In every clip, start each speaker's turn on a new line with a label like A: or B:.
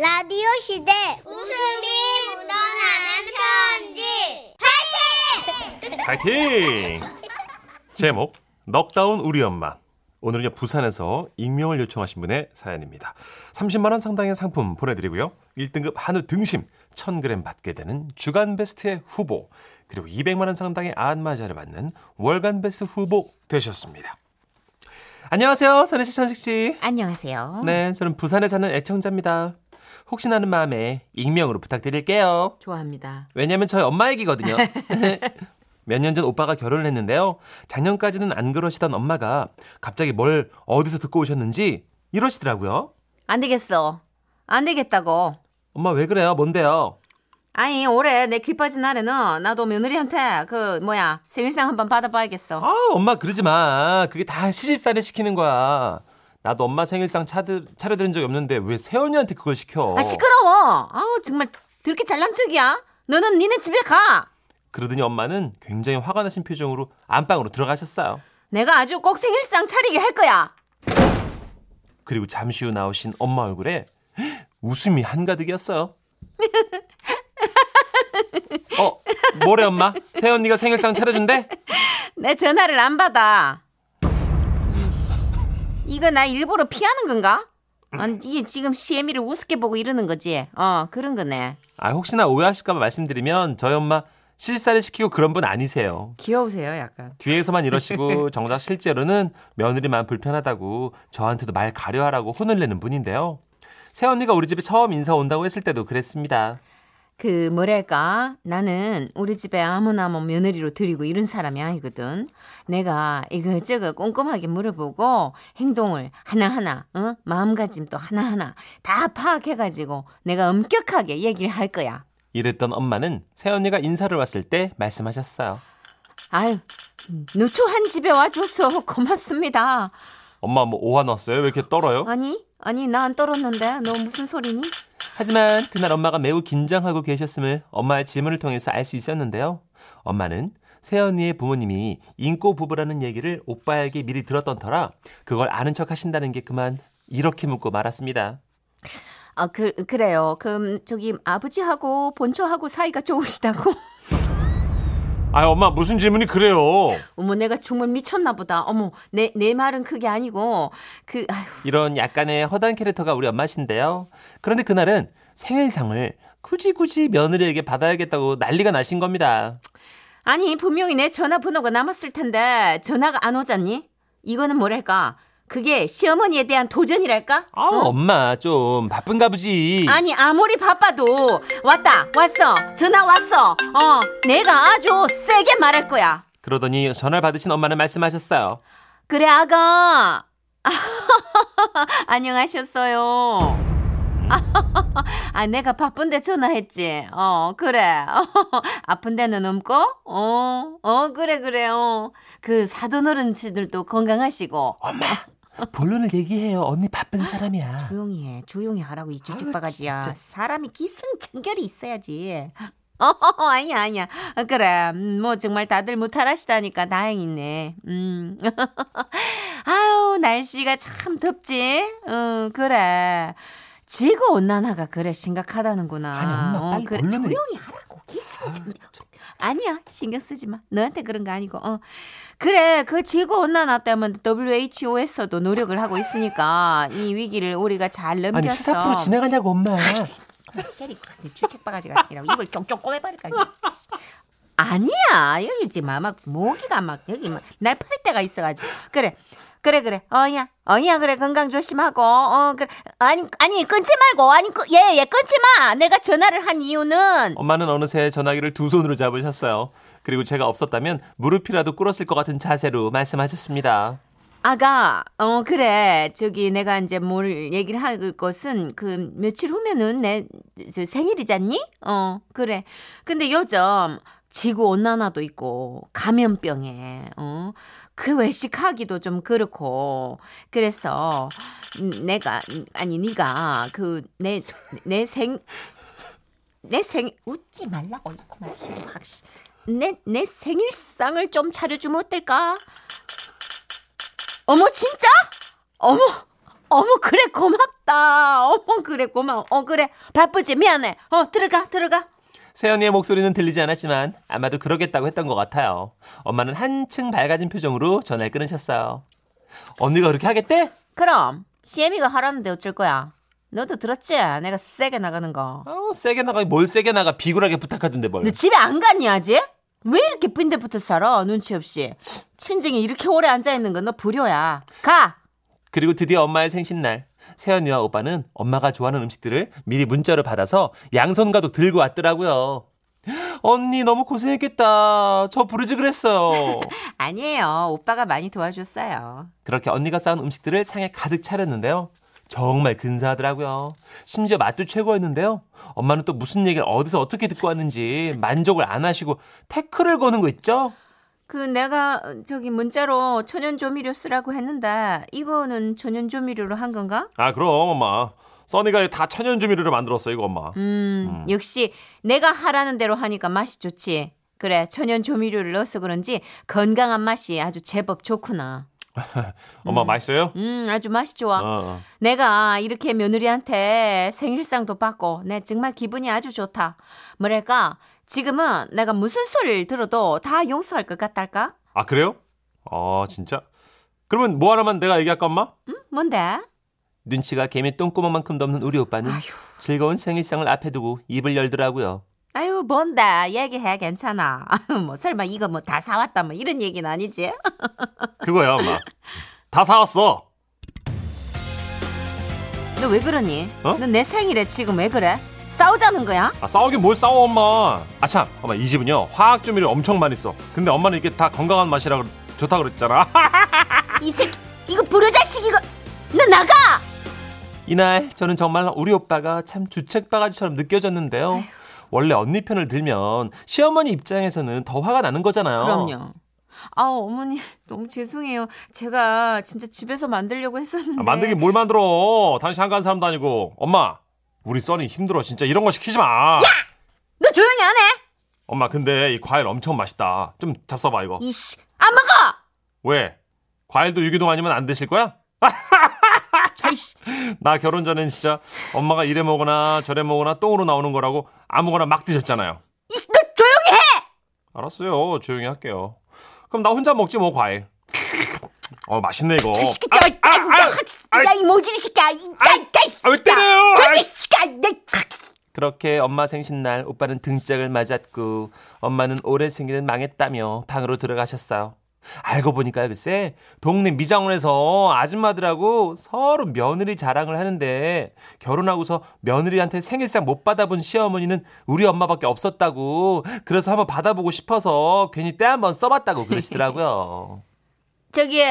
A: 라디오 시대 웃음이 묻어나는 편지
B: 파이팅! 제목 넉다운 우리 엄마 오늘은요 부산에서 익명을 요청하신 분의 사연입니다. 30만 원 상당의 상품 보내드리고요. 1등급 한우 등심 1000g 받게 되는 주간 베스트의 후보 그리고 200만 원 상당의 안마의자를 받는 월간 베스트 후보 되셨습니다. 안녕하세요, 선혜 씨, 천식 씨.
C: 안녕하세요.
B: 네, 저는 부산에 사는 애청자입니다. 혹시나 하는 마음에 익명으로 부탁드릴게요.
C: 좋아합니다.
B: 왜냐면 저희 엄마 얘기거든요. 몇 년 전 오빠가 결혼을 했는데요. 작년까지는 안 그러시던 엄마가 갑자기 뭘 어디서 듣고 오셨는지 이러시더라고요.
C: 안 되겠어. 안 되겠다고.
B: 엄마 왜 그래요? 뭔데요?
C: 아니 올해 내 귀 빠진 날에는 나도 며느리한테 그 뭐야 생일상 한번 받아봐야겠어.
B: 아, 엄마 그러지 마. 그게 다 시집살이 시키는 거야. 나도 엄마 생일상 차드, 차려드린 적이 없는데 왜 세연이한테 그걸 시켜?
C: 아 시끄러워. 아우 정말 그렇게 잘난 척이야. 너는 니네 집에 가.
B: 그러더니 엄마는 굉장히 화가 나신 표정으로 안방으로 들어가셨어요.
C: 내가 아주 꼭 생일상 차리게 할 거야.
B: 그리고 잠시 후 나오신 엄마 얼굴에 웃음이 한가득이었어요. 어, 뭐래 엄마? 새언니가 생일상 차려준대?
C: 내 전화를 안 받아. 이씨, 이거 나 일부러 피하는 건가? 아니, 이게 지금 시애미를 우습게 보고 이러는 거지. 어 그런 거네.
B: 아, 혹시나 오해하실까봐 말씀드리면 저희 엄마 실살을 시키고 그런 분 아니세요.
C: 귀여우세요 약간.
B: 뒤에서만 이러시고 정작 실제로는 며느리만 불편하다고 저한테도 말 가려하라고 혼을 내는 분인데요. 새언니가 우리 집에 처음 인사 온다고 했을 때도 그랬습니다.
C: 그 뭐랄까 나는 우리 집에 아무나 뭐 며느리로 드리고 이런 사람이 아니거든. 내가 이것저것 꼼꼼하게 물어보고 행동을 하나하나 어? 마음가짐도 하나하나 다 파악해가지고 내가 엄격하게 얘기를 할 거야.
B: 이랬던 엄마는 새언니가 인사를 왔을 때 말씀하셨어요.
C: 아유 누추한 집에 와줘서 고맙습니다.
B: 엄마 뭐 오한 왔어요? 왜 이렇게 떨어요?
C: 아니 아니 나 안 떨었는데 너 무슨 소리니?
B: 하지만 그날 엄마가 매우 긴장하고 계셨음을 엄마의 질문을 통해서 알 수 있었는데요. 엄마는 새언니의 부모님이 인꼬 부부라는 얘기를 오빠에게 미리 들었던 터라 그걸 아는 척 하신다는 게 그만 이렇게 묻고 말았습니다.
C: 아 그 그래요. 그럼 저기 아버지하고 본처하고 사이가 좋으시다고?
B: 아 엄마 무슨 질문이 그래요?
C: 어머 내가 정말 미쳤나 보다. 어머 내 내 말은 그게 아니고 그 아휴
B: 이런 약간의 허단 캐릭터가 우리 엄마신데요. 그런데 그날은 생일상을 굳이 굳이 며느리에게 받아야겠다고 난리가 나신 겁니다.
C: 아니 분명히 내 전화번호가 남았을 텐데 전화가 안 오잖니? 이거는 뭐랄까? 그게 시어머니에 대한 도전이랄까?
B: 아 엄마 좀 바쁜가 보지.
C: 아니 아무리 바빠도 왔다 왔어 전화 왔어. 어 내가 아주 세게 말할 거야.
B: 그러더니 전화를 받으신 엄마는 말씀하셨어요.
C: 그래 아가. 안녕하셨어요. 아 내가 바쁜데 전화했지. 어 그래. 아픈 데는 없고? 어 어 그래 그래요. 그 사돈 어른들도 건강하시고.
B: 엄마 본론을 얘기해요. 언니 바쁜 사람이야.
C: 조용히 해. 조용히 하라고 이 주책바가지야.
B: 진짜.
C: 사람이 기승전결이 있어야지. 어 아니야 아니야. 어, 그래. 음, 뭐 정말 다들 무탈하시다니까 다행이네. 음. 아유 날씨가 참 덥지? 어 그래. 지구 온난화가 그래 심각하다는구나.
B: 아니, 엄마, 빨리
C: 그래
B: 본론을-
C: 조용히 하라 고 기승전결 아니야 신경 쓰지 마 너한테 그런 거 아니고 어 그래 그 지구 온난화 때문에 WHO에서도 노력을 하고 있으니까 이 위기를 우리가 잘 넘겼어.
B: 아니 시사 프로 진행하냐고 엄마.
C: 쉐리 주책 바가지 같이라고 입을 쫑쫑 꼬매버릴까. 아니야 여기 지금 막 모기가 막 여기 막날 팔 때가 있어가지고 그래 그래 그래. 어야 어야 그래. 건강 조심하고. 어 그래. 아니 아니 끊지 말고. 아니 예예 끊지 마. 내가 전화를 한 이유는
B: 엄마는 어느새 전화기를 두 손으로 잡으셨어요. 그리고 제가 없었다면 무릎이라도 꿇었을 것 같은 자세로 말씀하셨습니다.
C: 아가, 어, 그래. 저기 내가 이제 뭘 얘기를 할 것은 그 며칠 후면은 내 저 생일이잖니? 어, 그래. 근데 요즘 지구 온난화도 있고 감염병에 어, 그 외식하기도 좀 그렇고 그래서 내가 아니 네가 그 내 내 생 내 생 웃지 말라고 이거만 내내 생일상을 좀 차려주면 어떨까? 어머 진짜? 어머 어머 그래 고맙다. 어머 그래 고마워. 어 그래 바쁘지 미안해. 어 들어가 들어가.
B: 세연이의 목소리는 들리지 않았지만 아마도 그러겠다고 했던 것 같아요. 엄마는 한층 밝아진 표정으로 전화를 끊으셨어요. 언니가 그렇게 하겠대?
C: 그럼 시애미가 하라는데 어쩔 거야. 너도 들었지? 내가 세게 나가는 거.
B: 어, 세게 나가 뭘 세게 나가 비굴하게 부탁하던데 뭘.
C: 너 집에 안 갔니 아직? 왜 이렇게 빈대부터 살아 눈치 없이? 친정에 이렇게 오래 앉아 있는 건 너 불효야. 가.
B: 그리고 드디어 엄마의 생신날. 세연이와 오빠는 엄마가 좋아하는 음식들을 미리 문자로 받아서 양손 가득 들고 왔더라고요. 언니 너무 고생했겠다. 저 부르지 그랬어요.
C: 아니에요. 오빠가 많이 도와줬어요.
B: 그렇게 언니가 싸운 음식들을 상에 가득 차렸는데요. 정말 근사하더라고요. 심지어 맛도 최고였는데요. 엄마는 또 무슨 얘기를 어디서 어떻게 듣고 왔는지 만족을 안 하시고 태클을 거는 거 있죠?
C: 그 내가 저기 문자로 천연 조미료 쓰라고 했는데 이거는 천연 조미료로 한 건가?
B: 아 그럼 엄마. 써니가 다 천연 조미료를 만들었어 이거 엄마.
C: 음, 역시 내가 하라는 대로 하니까 맛이 좋지. 그래, 천연 조미료를 넣어서 그런지 건강한 맛이 아주 제법 좋구나.
B: 엄마 맛있어요?
C: 음, 아주 맛이 좋아.
B: 어, 어.
C: 내가 이렇게 며느리한테 생일상도 받고 내 정말 기분이 아주 좋다. 뭐랄까, 지금은 내가 무슨 소리를 들어도 다 용서할 것 같달까?
B: 아 그래요? 아 진짜? 그러면 뭐 하나만 내가 얘기할까 엄마?
C: 음, 뭔데?
B: 눈치가 개미 똥구멍만큼도 없는 우리 오빠는 즐거운 생일상을 앞에 두고 입을 열더라고요.
C: 아유, 뭔데? 얘기해, 괜찮아. 뭐, 설마 이거 뭐 다 사왔다, 뭐 이런 얘기는 아니지?
B: 그거야 엄마. 다 사왔어.
C: 너 왜 그러니?
B: 어?
C: 너 내 생일에 지금 왜 그래? 싸우자는 거야?
B: 아 싸우긴 뭘 싸워 엄마. 아 참 엄마 이 집은요 화학 조미료 엄청 많이 써. 근데 엄마는 이게 다 건강한 맛이라 그- 좋다 그랬잖아.
C: 이 새끼, 이거 불효자식 이거, 너 나가!
B: 이날 저는 정말 우리 오빠가 참 주책바가지처럼 느껴졌는데요. 원래 언니 편을 들면 시어머니 입장에서는 더 화가 나는 거잖아요.
C: 그럼요. 아우 어머니 너무 죄송해요. 제가 진짜 집에서 만들려고 했었는데.
B: 아, 만들긴 뭘 만들어. 당신 한가한 사람도 아니고. 엄마, 우리 써니 힘들어. 진짜 이런 거 시키지 마.
C: 너 조용히 안 해?
B: 엄마, 근데 이 과일 엄청 맛있다. 좀 잡숴봐, 이거.
C: 이씨 안 먹어.
B: 왜? 과일도 유기농 아니면 안 드실 거야? 나 결혼 전엔 진짜 엄마가 이래 먹거나 저래 먹거나 똥으로 나오는 거라고 아무거나 막 드셨잖아요.
C: 이씨 너 조용히 해.
B: 알았어요. 조용히 할게요. 그럼 나 혼자 먹지 뭐 과일. 어 맛있네 이거.
C: 저 새끼 저
B: 아,
C: 아이고
B: 아,
C: 야 이 모질이 새끼야. 이
B: 아, 왜 때려요?
C: 저기. 새끼야. 내
B: 그렇게 엄마 생신날 오빠는 등짝을 맞았고 엄마는 올해 생일은 망했다며 방으로 들어가셨어요. 알고 보니까 글쎄 동네 미장원에서 아줌마들하고 서로 며느리 자랑을 하는데 결혼하고서 며느리한테 생일상 못 받아본 시어머니는 우리 엄마밖에 없었다고 그래서 한번 받아보고 싶어서 괜히 때 한번 써봤다고 그러시더라고요.
C: 저기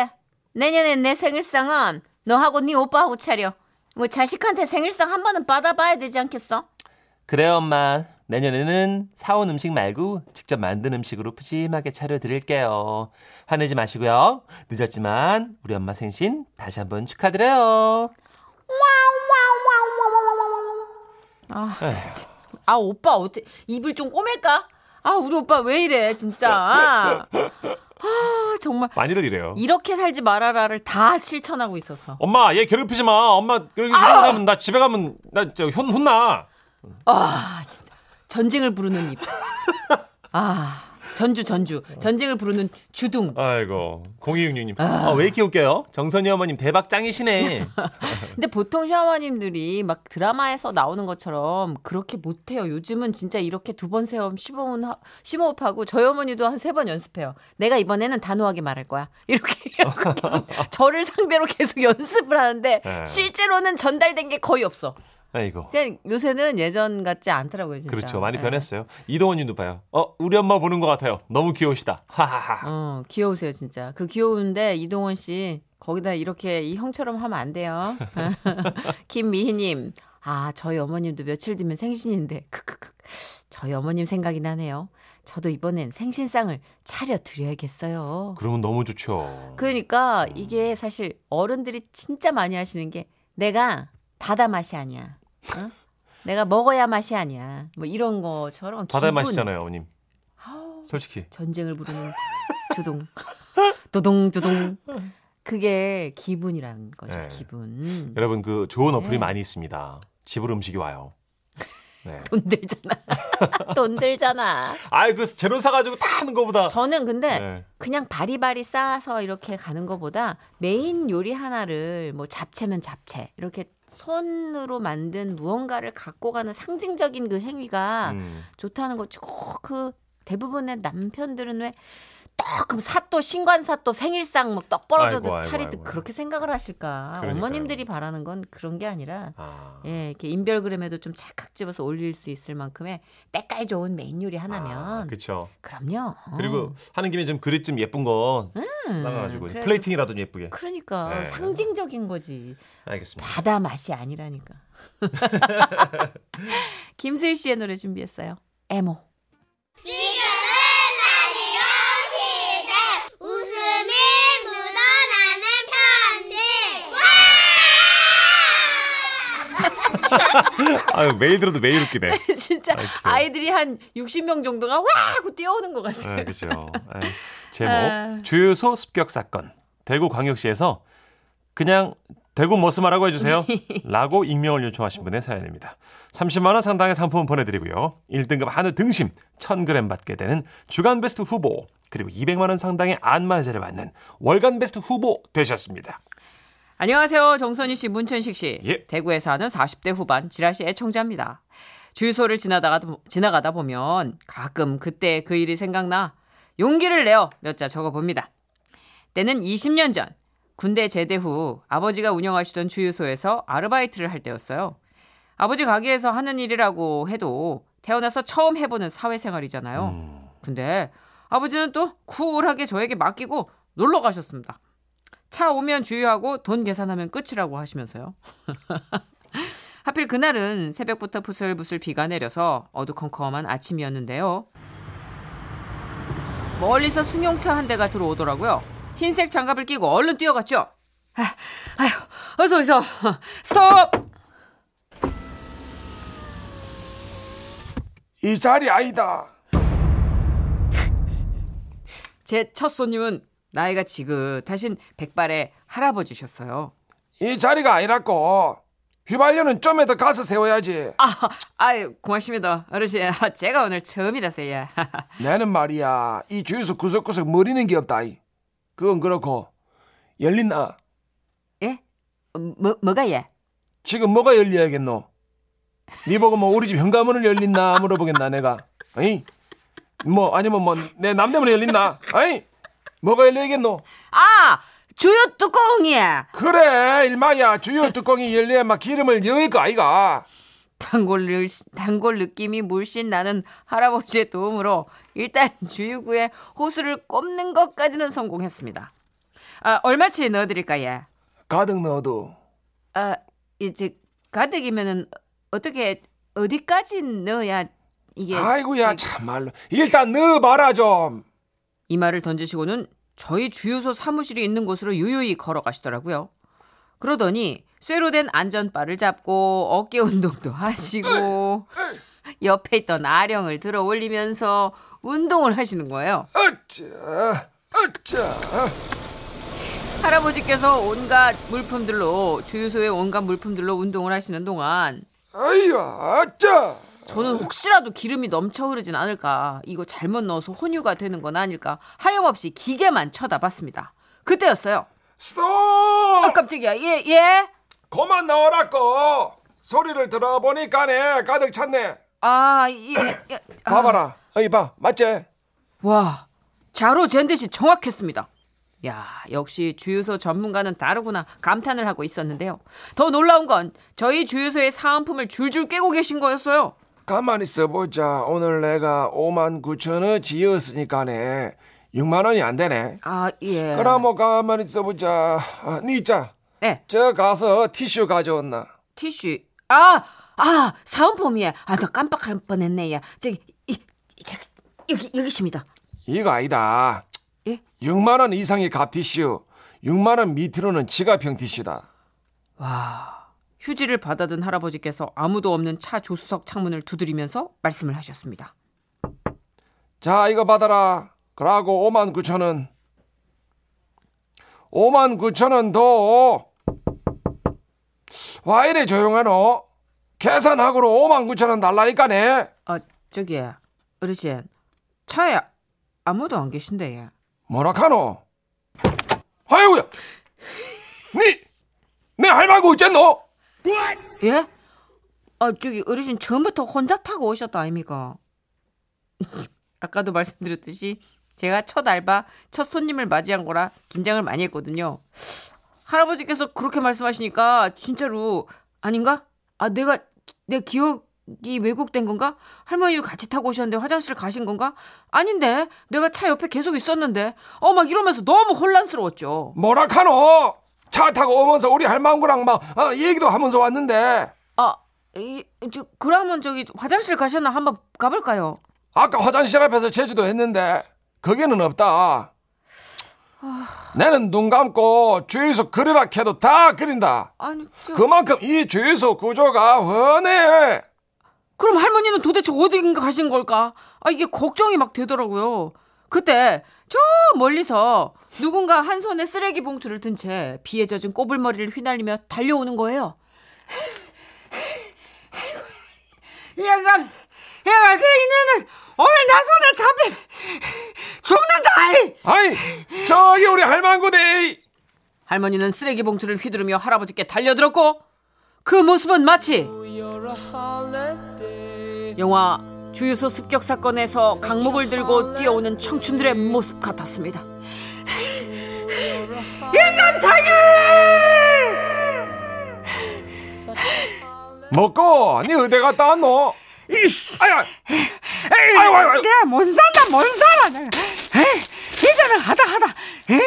C: 내년에 내 생일상은 너하고 네 오빠하고 차려. 뭐 자식한테 생일상 한 번은 받아봐야 되지 않겠어?
B: 그래요 엄마 내년에는 사온 음식 말고 직접 만든 음식으로 푸짐하게 차려드릴게요. 화내지 마시고요. 늦었지만 우리 엄마 생신 다시 한번 축하드려요.
C: 아, 진짜. 아 오빠 어떻게 입을 좀 꼬맬까? 아 우리 오빠 왜 이래 진짜. 아 정말.
B: 많이들 이래요.
C: 이렇게 살지 말아라를 다 실천하고 있어서.
B: 엄마 얘 괴롭히지 마. 엄마 그렇게 이러면 나 집에 가면 나 저 혼나.
C: 아 진짜 전쟁을 부르는 입. 아 전주 전주 전쟁을 부르는 주둥.
B: 아이고 0266님 아, 왜 이렇게 웃겨요 정선이 어머님 대박 짱이시네
C: 근데 보통 시어머님들이 막 드라마에서 나오는 것처럼 그렇게 못해요. 요즘은 진짜 이렇게 두 번 세엄 심호흡 심호흡하고 저희 어머니도 한 세 번 연습해요. 내가 이번에는 단호하게 말할 거야. 이렇게 저를 상대로 계속 연습을 하는데
B: 네.
C: 실제로는 전달된 게 거의 없어.
B: 아이고
C: 그냥 요새는 예전 같지 않더라고요. 진짜.
B: 그렇죠 많이
C: 네.
B: 변했어요 이동원님도 봐요 어 우리 엄마 보는 것 같아요 너무 귀여우시다 하하하
C: 어, 귀여우세요, 진짜. 그 귀여운데 이동원 씨 거기다 이렇게 이 형처럼 하면 안 돼요. 김미희님, 아 저희 어머님도 며칠 뒤면 생신인데 크크크. 저희 어머님 생각이 나네요. 저도 이번엔 생신상을 차려 드려야겠어요.
B: 그러면 너무 좋죠
C: 그러니까 이게 사실 어른들이 진짜 많이 하시는 게 내가 바다 맛이 아니야. 어? 내가 먹어야 맛이 아니야. 뭐 이런 것처럼
B: 바다의
C: 기분.
B: 맛이잖아요 어머님 솔직히
C: 전쟁을 부르는 주둥 두둥 두둥 그게 기분이라는 거죠,
B: 네.
C: 기분.
B: 여러분 그 좋은 어플이
C: 네.
B: 많이 있습니다. 집으로 음식이 와요. 네.
C: 돈 들잖아. 돈 들잖아.
B: 아이 그 재료 사가지고 다 하는 거보다.
C: 저는 근데
B: 네.
C: 그냥 바리바리 싸서 이렇게 가는 것보다 메인 요리 하나를 뭐 잡채면 잡채 이렇게 손으로 만든 무언가를 갖고 가는 상징적인 그 행위가
B: 음.
C: 좋다는 거죠. 그 대부분의 남편들은 왜떡 그럼 사또 신관사또 생일상 뭐 떡 벌어져도 차리듯. 그렇게 생각을 하실까?
B: 그러니까요.
C: 어머님들이 바라는 건 그런 게 아니라
B: 아.
C: 예, 이렇게 인별그램에도 좀 찰칵 집어서 올릴 수 있을 만큼의 때깔 좋은 메인 요리 하나면
B: 아, 그렇죠.
C: 그럼요.
B: 그리고 하는 김에 좀 그릇 좀 예쁜 거 나가가지고
C: 그래도-
B: plating이라도 좀 예쁘게.
C: 그러니까
B: 네.
C: 상징적인 거지.
B: 알겠습니다.
C: 바다 맛이 아니라니까. 김슬 씨의 노래 준비했어요. 에모.
A: 지금은 라디오 시대 웃음이 묻어나는 편지
B: 아유 매일 들어도 매일 웃기네.
C: 진짜
B: 아이고.
C: 아이들이 한 60명 정도가 와 하고 뛰어오는 것 같아요.
B: 네, 그렇죠. 네. 제목
C: 아.
B: 주유소 습격 사건. 대구 광역시에서 그냥 대구 머스마라고 해주세요. 라고 익명을 요청하신 분의 사연입니다. 30만 원 상당의 상품 보내드리고요. 1등급 한우 등심 1000g 받게 되는 주간 베스트 후보 그리고 200만 원 상당의 안마제를 받는 월간 베스트 후보 되셨습니다.
C: 안녕하세요. 정선희 씨, 문천식 씨.
B: 예.
C: 대구에 사는 40대 후반 지라시 애청자입니다. 주유소를 지나다가, 지나가다 보면 가끔 그때 그 일이 생각나 용기를 내어 몇 자 적어봅니다. 때는 20년 전 군대 제대 후 아버지가 운영하시던 주유소에서 아르바이트를 할 때였어요. 아버지 가게에서 하는 일이라고 해도 태어나서 처음 해보는 사회생활이잖아요.
B: 음,
C: 근데 아버지는 또 쿨하게 저에게 맡기고 놀러 가셨습니다. 차 오면 주유하고 돈 계산하면 끝이라고 하시면서요. 하필 그날은 새벽부터 부슬부슬 비가 내려서 어두컴컴한 아침이었는데요. 멀리서 승용차 한 대가 들어오더라고요. 흰색 장갑을 끼고 얼른 뛰어갔죠. 아, 아휴, 어서 어서 스톱!
D: 이 자리 아니다.
C: 제 첫 손님은 나이가 지긋하신 백발의 할아버지셨어요.
D: 이 자리가 아니라고. 휘발유는 좀에 더 가서 세워야지.
C: 아, 아유, 고맙습니다. 어르신, 아, 제가 오늘 처음이라서요.
D: 나는 말이야. 이 주유소 구석구석 머리는 게 없다. 이. 그건 그렇고. 열린나?
C: 예? 어, 뭐, 뭐가 예?
D: 지금 뭐가 열려야겠노? 니 보고 뭐 우리 집 현관문을 열린나 물어보겠나 내가. 어이? 뭐 아니면 뭐 내 남대문에 열린나? 어이? 뭐가 열려야겠노?
C: 아! 주유 뚜껑이!
D: 그래 일마야 주유 뚜껑이 열려야 막 기름을 여일 거 아이가.
C: 단골, 느- 단골 느낌이 물씬 나는 할아버지의 도움으로 일단 주유구에 호수를 꼽는 것까지는 성공했습니다. 아, 얼마치 넣어드릴까요?
D: 가득 넣어도.
C: 아, 이제 가득이면은 어떻게, 어디까지 넣어야 이게.
D: 아이고야
C: 저기-
D: 참말로. 일단 넣어봐라 좀.
C: 이 말을 던지시고는 저희 주유소 사무실이 있는 곳으로 유유히 걸어가시더라고요. 그러더니 쇠로 된 안전바를 잡고 어깨 운동도 하시고 옆에 있던 아령을 들어 올리면서 운동을 하시는 거예요. 할아버지께서 온갖 물품들로 주유소의 온갖 물품들로 운동을 하시는 동안
D: 아이고, 어쩌.
C: 저는 혹시라도 기름이 넘쳐 흐르진 않을까 이거 잘못 넣어서 혼유가 되는 건 아닐까 하염없이 기계만 쳐다봤습니다. 그때였어요.
D: 스톱!
C: 아 깜짝이야. 예 예.
D: 그만 나오라고. 소리를 들어보니까네 가득 찼네.
C: 아, 이, 이- 아.
D: 봐봐라. 어이 봐, 맞지?
C: 와, 자로 잰 듯이 정확했습니다. 야, 역시 주유소 전문가는 다르구나 감탄을 하고 있었는데요. 더 놀라운 건 저희 주유소의 사은품을 줄줄 깨고 계신 거였어요.
D: 가만히 있어보자. 오늘 내가 5만 9천 원 지었으니까네 6만 원이 안 되네.
C: 아, 예.
D: 그럼 뭐 가만히 있어보자. 아, 니 있자.
C: 네,
D: 저 가서 티슈 가져왔나?
C: 티슈. 아, 아, 사은품이에. 아, 나 깜빡할 뻔했네. 야, 저기, 이, 이, 저기, 여기, 여기 있습니다.
D: 이거 아니다.
C: 예?
D: 6만 원 이상의 갑 티슈. 6만 원 밑으로는 지갑형 티슈다.
C: 휴지를 받아든 할아버지께서 아무도 없는 차 조수석 창문을 두드리면서 말씀을 하셨습니다.
D: 자, 이거 받아라. 그러고 5만 9천 원. 5만 9천 원 더. 와 이래 조용하노? 계산하고로 5만 9천 원 달라니까네.
C: 아 저기 어르신 차에 아무도 안 계신데 예.
D: 뭐라 카노? 아이고야. 니, 내 할망구 있잖노?
C: 예? 아 저기 어르신 처음부터 혼자 타고 오셨다 아닙니까? 아까도 말씀드렸듯이 제가 첫 알바, 첫 손님을 맞이한 거라 긴장을 많이 했거든요. 할아버지께서 그렇게 말씀하시니까 진짜로 아닌가? 아 내가 내 기억이 왜곡된 건가? 할머니도 같이 타고 오셨는데 화장실 가신 건가? 아닌데 내가 차 옆에 계속 있었는데 어 막 이러면서 너무 혼란스러웠죠.
D: 뭐라 카노? 차 타고 오면서 우리 할망구랑 막 어, 얘기도 하면서 왔는데
C: 아, 이, 저, 그러면 저기 화장실 가셨나 한번 가볼까요?
D: 아까 화장실 앞에서 제주도 했는데 거기는 없다. 나는 눈 감고 주유소 그리라 해도 다 그린다.
C: 아니, 저,
D: 그만큼 이 주유소 구조가 훤해.
C: 그럼 할머니는 도대체 어딘가 가신 걸까? 아, 이게 걱정이 막 되더라고요. 그때 저 멀리서 누군가 한 손에 쓰레기 봉투를 든 채 비에 젖은 꼬불머리를 휘날리며 달려오는 거예요. 얘가, 얘가 대인에는 오늘 나 손에 잡히 죽는다!
D: 아이, 저기 우리 할망구대.
C: 할머니는 쓰레기 봉투를 휘두르며 할아버지께 달려들었고 그 모습은 마치 영화 주유소 습격 사건에서 강목을 들고 뛰어오는 청춘들의 모습 같았습니다.
D: 먹고 니 어디 갔다 왔노? 아야, 아이고, 아이고, 아이고.
C: 내가 못 산다 못 살아 내가 에이, 이제는 하다 하다 에이,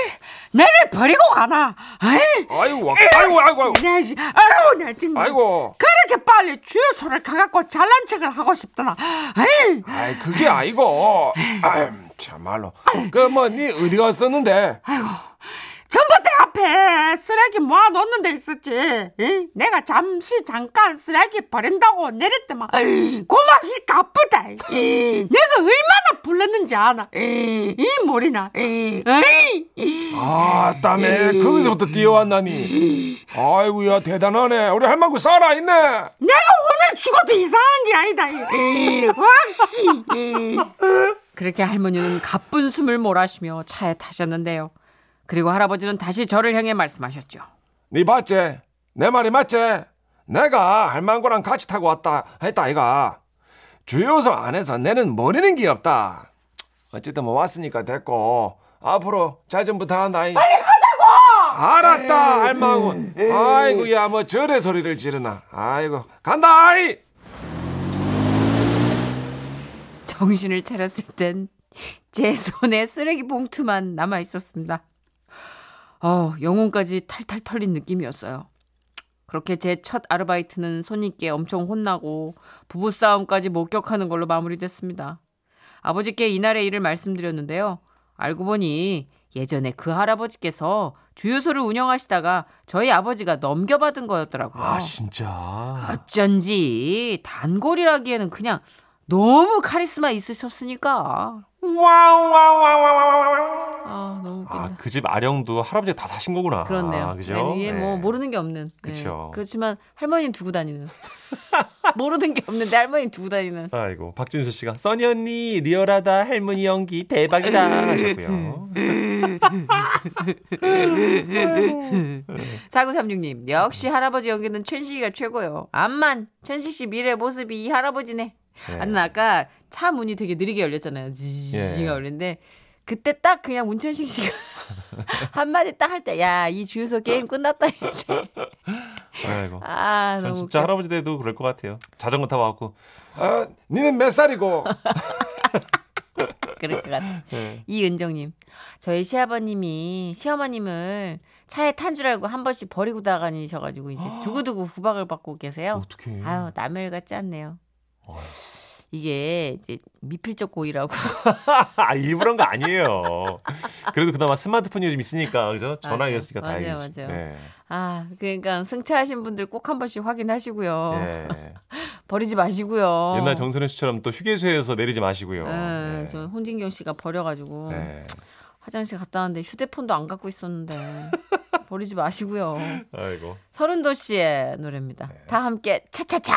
C: 버리고 가나 에이,
D: 아이고, 와- 아이고, 아이고, 아이고.
C: 내 씨, 아이고 내 정말
D: 아이고.
C: 그렇게 빨리 주유소를 가갖고 잘난 척을 하고 싶더나 에이,
D: 아이 그게 아니고. 아이. 참말로. 그 뭐 니 어디 갔었는데?
C: 전봇대 앞에 쓰레기 모아놓는 데 있었지. 에? 내가 잠시 잠깐 쓰레기 버린다고 내렸더만 고막이 가쁘다. 에? 내가 얼마나 불렀는지 아나. 에? 이 머리나. 에? 에이?
D: 아 땀에 거기서부터 뛰어왔나니 아이고야 대단하네 우리 할망구 살아있네
C: 내가 오늘 죽어도 이상한 게 아니다. 에이, 확시. 그렇게 할머니는 가쁜 숨을 몰아쉬며 차에 타셨는데요. 그리고 할아버지는 다시 저를 향해 말씀하셨죠.
D: 니 봤지? 내 말이 맞지? 내가 할망구랑 같이 타고 왔다 했다 아이가. 주유소 안에서 내는 게 없다. 어쨌든 뭐 왔으니까 됐고. 앞으로 잘좀 부탁한다 빨리 가자고! 알았다 할망군 아이고야 뭐 저래 소리를 지르나. 아이고 간다 아이!
C: 정신을 차렸을 땐 제 손에 쓰레기 봉투만 남아 있었습니다. 어, 영혼까지 탈탈 털린 느낌이었어요. 그렇게 제 첫 아르바이트는 손님께 엄청 혼나고 부부싸움까지 목격하는 걸로 마무리됐습니다. 아버지께 이날의 일을 말씀드렸는데요. 알고 보니 예전에 그 할아버지께서 주유소를 운영하시다가 저희 아버지가 넘겨받은 거였더라고요.
B: 아 진짜.
C: 어쩐지 단골이라기에는 그냥 너무 카리스마 있으셨으니까. 아 너무 웃긴다.
B: 아그 집 아령도 할아버지 가 다 사신 거구나.
C: 그렇네요.
B: 아, 그죠?
C: 네, 이게 뭐
B: 네.
C: 모르는 게 없는. 네.
B: 그쵸.
C: 그렇지만 할머니는 두고 다니는. 모르는 게 없는데 할머니는 두고 다니는.
B: 아이고 박진수 씨가 써니 언니 리얼하다 할머니 연기 대박이다 하셨고요.
C: 4936님 역시 할아버지 연기는 천식이가 최고요. 암만 천식 씨 미래 모습이 이 할아버지네.
B: 네.
C: 아, 나 아까 차 문이 되게 느리게 열렸잖아요. 지가
B: 예.
C: 열렸는데 그때 딱 그냥 문천식 씨가 한마디 딱 할 때 야 이 주유소 게임 끝났다 이제.
B: 아이고. 아전
C: 너무
B: 진짜
C: 웃겨.
B: 할아버지 돼도 그럴 것 같아요. 자전거 타고 왔고.
D: 아, 니는 몇 살이고
C: 그럴 것 같아.
B: 네.
C: 이은정님, 저희 시아버님이 시어머님을 차에 탄 줄 알고 한 번씩 버리고 다니셔가지고 이제 두고두고 구박을 받고 계세요.
B: 어떡해.
C: 아유 남의 일 같지 않네요. 이게 이제 미필적 고의라고.
B: 아 일부러인 거 아니에요. 그래도 그나마 스마트폰이 요즘 있으니까 그죠? 전화였으니까
C: 맞아요. 맞아요,
B: 다행이지.
C: 맞아요.
B: 네.
C: 아 그러니까 승차하신 분들 꼭 한 번씩 확인하시고요.
B: 네.
C: 버리지 마시고요.
B: 옛날 정선혜 씨처럼 또 휴게소에서 내리지 마시고요.
C: 예,
B: 네.
C: 저 혼진경 씨가 버려가지고
B: 네.
C: 화장실 갔다 왔는데 휴대폰도 안 갖고 있었는데 버리지 마시고요.
B: 아이고.
C: 서른도 씨의 노래입니다. 다 함께 차차차.